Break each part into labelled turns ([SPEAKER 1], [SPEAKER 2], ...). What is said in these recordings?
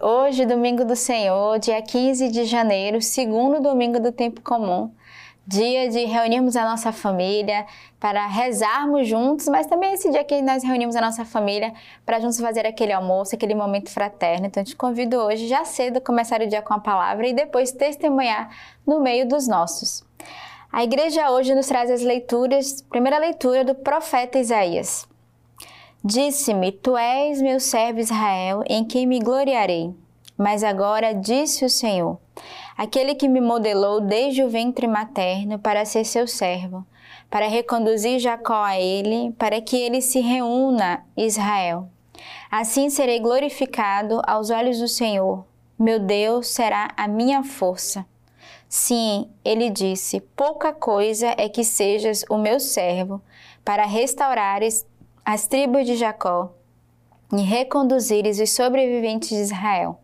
[SPEAKER 1] Hoje, domingo do Senhor, dia 15 de janeiro, segundo domingo do tempo comum, dia de reunirmos a nossa família para rezarmos juntos, mas também esse dia que nós reunimos a nossa família para juntos fazer aquele almoço, aquele momento fraterno. Então, te convido hoje, já cedo, começar o dia com a palavra e depois testemunhar no meio dos nossos. A igreja hoje nos traz as leituras, primeira leitura do profeta Isaías. Disse-me: Tu és meu servo Israel, em quem me gloriarei. Mas agora disse o Senhor: Aquele que me modelou desde o ventre materno para ser seu servo, para reconduzir Jacó a ele, para que ele se reúna, Israel. Assim serei glorificado aos olhos do Senhor. Meu Deus será a minha força. Sim, ele disse: Pouca coisa é que sejas o meu servo, para restaurares as tribos de Jacó e reconduzires os sobreviventes de Israel.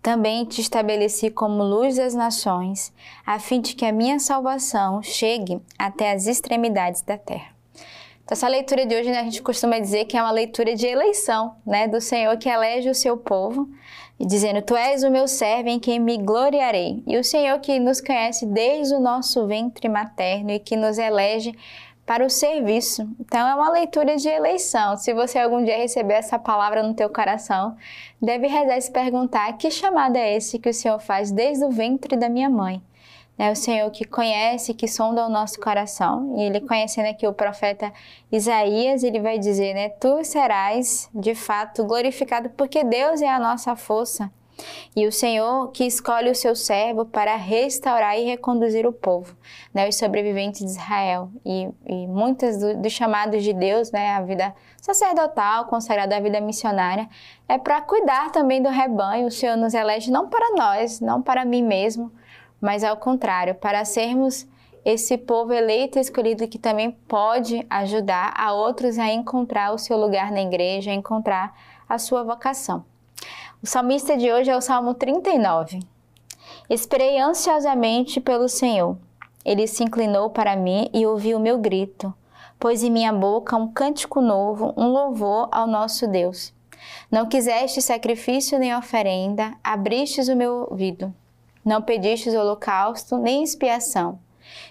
[SPEAKER 1] Também te estabeleci como luz das nações, a fim de que a minha salvação chegue até as extremidades da terra. Então, essa leitura de hoje, né, a gente costuma dizer que é uma leitura de eleição, né, do Senhor que elege o seu povo, dizendo: Tu és o meu servo em quem me gloriarei. E o Senhor que nos conhece desde o nosso ventre materno e que nos elege para o serviço. Então é uma leitura de eleição. Se você algum dia receber essa palavra no teu coração, deve rezar e se perguntar que chamada é esse que o Senhor faz desde o ventre da minha mãe. É o Senhor que conhece, que sonda o nosso coração. E ele conhecendo aqui o profeta Isaías, ele vai dizer, né? Tu serás de fato glorificado porque Deus é a nossa força. E o Senhor que escolhe o seu servo para restaurar e reconduzir o povo, né, os sobreviventes de Israel. E, e muitas do, dos chamados de Deus, né, a vida sacerdotal, consagrada à vida missionária, é para cuidar também do rebanho. O Senhor nos elege não para nós, não para mim mesmo, mas ao contrário, para sermos esse povo eleito e escolhido que também pode ajudar a outros a encontrar o seu lugar na igreja, a encontrar a sua vocação. O salmista de hoje é o Salmo 39. Esperei ansiosamente pelo Senhor. Ele se inclinou para mim e ouviu o meu grito. Pôs em minha boca um cântico novo, um louvor ao nosso Deus. Não quiseste sacrifício nem oferenda, abristes o meu ouvido. Não pedistes holocausto nem expiação.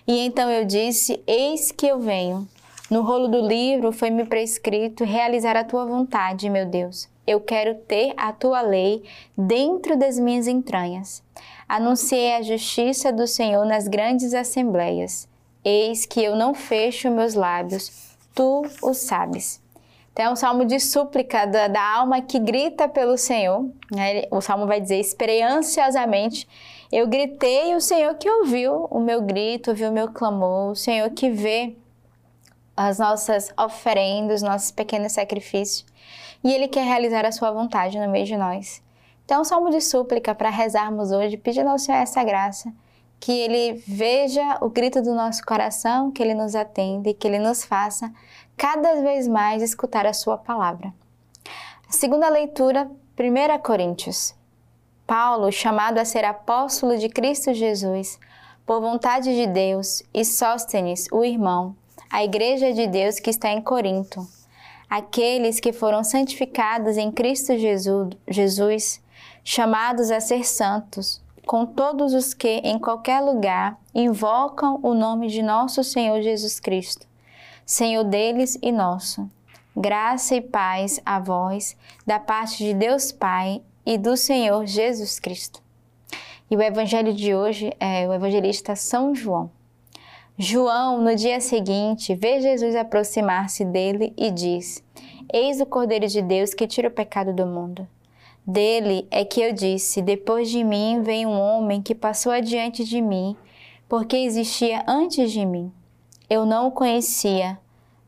[SPEAKER 1] E então eu disse: Eis que eu venho. No rolo do livro foi-me prescrito realizar a tua vontade, meu Deus. Eu quero ter a tua lei dentro das minhas entranhas. Anunciei a justiça do Senhor nas grandes assembleias. Eis que eu não fecho meus lábios, tu o sabes. Então, é um salmo de súplica da, da alma que grita pelo Senhor. Né? O salmo vai dizer: Esperei ansiosamente. Eu gritei, o Senhor que ouviu o meu grito, ouviu o meu clamor, o Senhor que vê as nossas oferendas, nossos pequenos sacrifícios e Ele quer realizar a sua vontade no meio de nós. Então, salmo de súplica para rezarmos hoje, pedindo ao Senhor essa graça, que Ele veja o grito do nosso coração, que Ele nos atenda e que Ele nos faça cada vez mais escutar a Sua palavra. Segunda leitura, 1 Coríntios. Paulo, chamado a ser apóstolo de Cristo Jesus, por vontade de Deus, e Sóstenes, o irmão, a igreja de Deus que está em Corinto aqueles que foram santificados em Cristo Jesus, chamados a ser santos, com todos os que em qualquer lugar invocam o nome de nosso Senhor Jesus Cristo, Senhor deles e nosso. Graça e paz a vós, da parte de Deus Pai e do Senhor Jesus Cristo. E o evangelho de hoje é o evangelista São João. João, no dia seguinte, vê Jesus aproximar-se dele e diz: Eis o Cordeiro de Deus que tira o pecado do mundo. Dele é que eu disse: Depois de mim vem um homem que passou adiante de mim, porque existia antes de mim. Eu não o conhecia,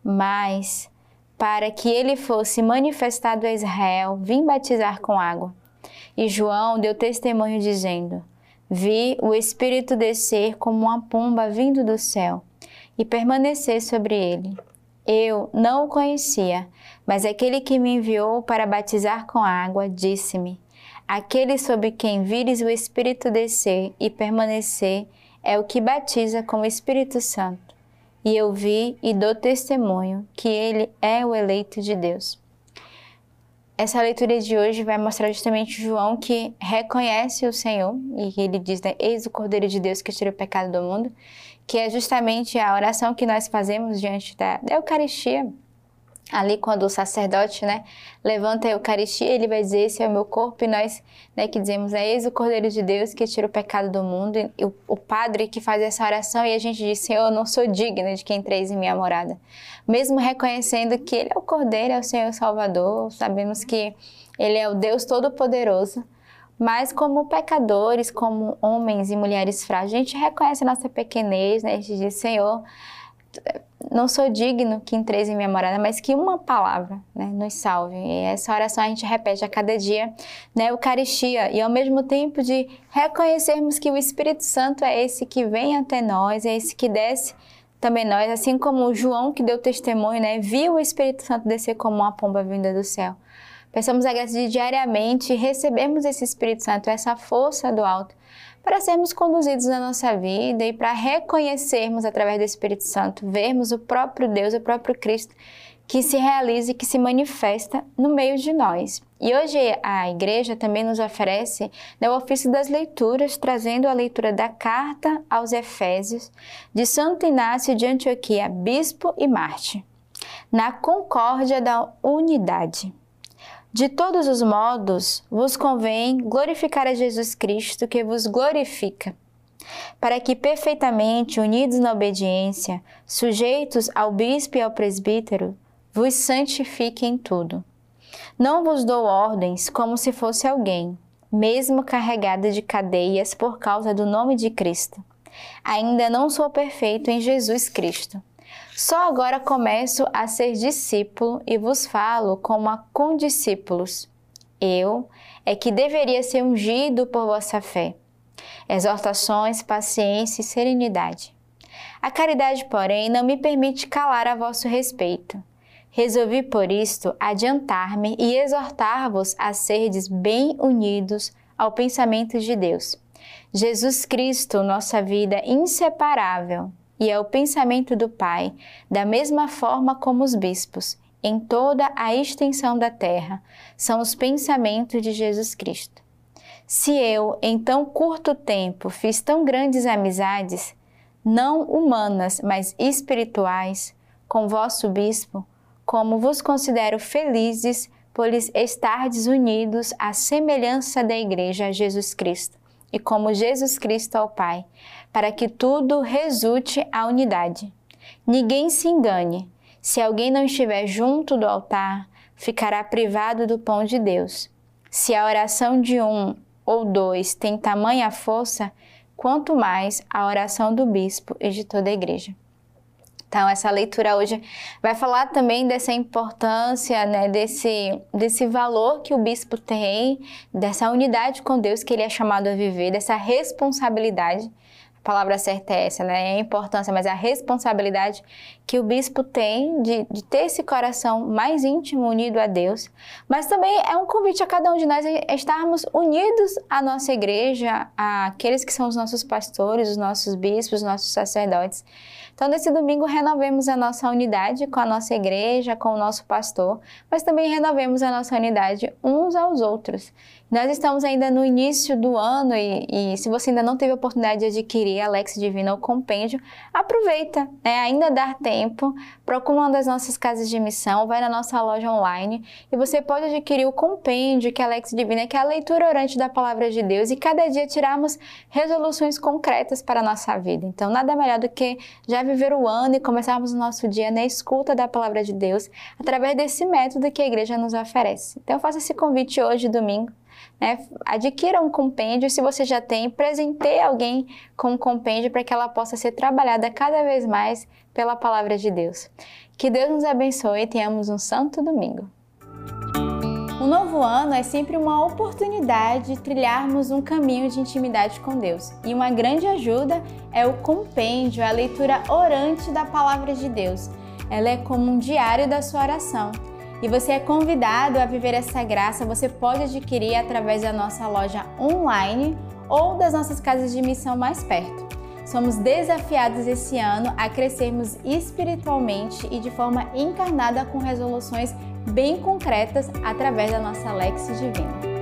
[SPEAKER 1] mas para que ele fosse manifestado a Israel, vim batizar com água. E João deu testemunho dizendo: Vi o Espírito descer como uma pomba vindo do céu e permanecer sobre ele. Eu não o conhecia, mas aquele que me enviou para batizar com água disse-me: Aquele sobre quem vires o Espírito descer e permanecer é o que batiza com o Espírito Santo. E eu vi e dou testemunho que ele é o eleito de Deus. Essa leitura de hoje vai mostrar justamente João que reconhece o Senhor e ele diz, né, eis o Cordeiro de Deus que tira o pecado do mundo, que é justamente a oração que nós fazemos diante da, da Eucaristia, ali quando o sacerdote, né, levanta a Eucaristia, ele vai dizer, esse é o meu corpo, e nós, né, que dizemos, é eis o Cordeiro de Deus que tira o pecado do mundo, e o, o padre que faz essa oração, e a gente diz, Senhor, eu não sou digna de quem entreis em minha morada. Mesmo reconhecendo que ele é o Cordeiro, é o Senhor Salvador, sabemos que ele é o Deus Todo-Poderoso, mas como pecadores, como homens e mulheres frágeis, a gente reconhece a nossa pequenez, né, a gente diz, Senhor, não sou digno que entreis em minha morada, mas que uma palavra né, nos salve. E essa oração a gente repete a cada dia na Eucaristia. E ao mesmo tempo de reconhecermos que o Espírito Santo é esse que vem até nós, é esse que desce também nós, assim como João que deu testemunho, né, viu o Espírito Santo descer como uma pomba vinda do céu. Pensamos a graça de diariamente recebermos esse Espírito Santo, essa força do alto, para sermos conduzidos na nossa vida e para reconhecermos através do Espírito Santo, vermos o próprio Deus, o próprio Cristo que se realiza e que se manifesta no meio de nós. E hoje a igreja também nos oferece né, o ofício das leituras, trazendo a leitura da carta aos Efésios de Santo Inácio de Antioquia, bispo e Marte, na concórdia da unidade. De todos os modos, vos convém glorificar a Jesus Cristo, que vos glorifica, para que perfeitamente unidos na obediência, sujeitos ao bispo e ao presbítero, vos santifique em tudo. Não vos dou ordens como se fosse alguém, mesmo carregada de cadeias por causa do nome de Cristo. Ainda não sou perfeito em Jesus Cristo só agora começo a ser discípulo e vos falo como a condiscípulos. Eu é que deveria ser ungido por vossa fé. Exortações, paciência e serenidade. A caridade, porém, não me permite calar a vosso respeito. Resolvi, por isto, adiantar-me e exortar-vos a serdes bem unidos ao pensamento de Deus. Jesus Cristo, nossa vida inseparável, e é o pensamento do Pai, da mesma forma como os bispos, em toda a extensão da terra, são os pensamentos de Jesus Cristo. Se eu, em tão curto tempo, fiz tão grandes amizades, não humanas, mas espirituais, com vosso bispo, como vos considero felizes por lhes estardes unidos à semelhança da Igreja a Jesus Cristo, e como Jesus Cristo ao Pai, para que tudo resulte à unidade. Ninguém se engane. Se alguém não estiver junto do altar, ficará privado do pão de Deus. Se a oração de um ou dois tem tamanha força, quanto mais a oração do bispo e de toda a igreja. Então, essa leitura hoje vai falar também dessa importância, né, desse, desse valor que o bispo tem, dessa unidade com Deus que ele é chamado a viver, dessa responsabilidade palavra certa é essa, né? É a importância, mas é a responsabilidade que o bispo tem de, de ter esse coração mais íntimo, unido a Deus. Mas também é um convite a cada um de nós a estarmos unidos à nossa igreja, àqueles que são os nossos pastores, os nossos bispos, os nossos sacerdotes. Então, nesse domingo, renovemos a nossa unidade com a nossa igreja, com o nosso pastor, mas também renovemos a nossa unidade uns aos outros. Nós estamos ainda no início do ano e, e se você ainda não teve a oportunidade de adquirir Alex Divina o compêndio, aproveita, né? ainda dá tempo, procura uma das nossas casas de missão, vai na nossa loja online e você pode adquirir o compêndio que é Alex Divina, que é a leitura orante da palavra de Deus e cada dia tirarmos resoluções concretas para a nossa vida. Então, nada melhor do que já viver o ano e começarmos o nosso dia na escuta da palavra de Deus através desse método que a igreja nos oferece. Então, eu faço esse convite hoje, domingo, né? Adquira um compêndio, se você já tem, presenteie alguém com um compêndio para que ela possa ser trabalhada cada vez mais pela palavra de Deus. Que Deus nos abençoe e tenhamos um santo domingo. O novo ano é sempre uma oportunidade de trilharmos um caminho de intimidade com Deus. E uma grande ajuda é o compêndio, a leitura orante da palavra de Deus. Ela é como um diário da sua oração e você é convidado a viver essa graça. Você pode adquirir através da nossa loja online ou das nossas casas de missão mais perto. Somos desafiados esse ano a crescermos espiritualmente e de forma encarnada com resoluções bem concretas através da nossa Lex Divina.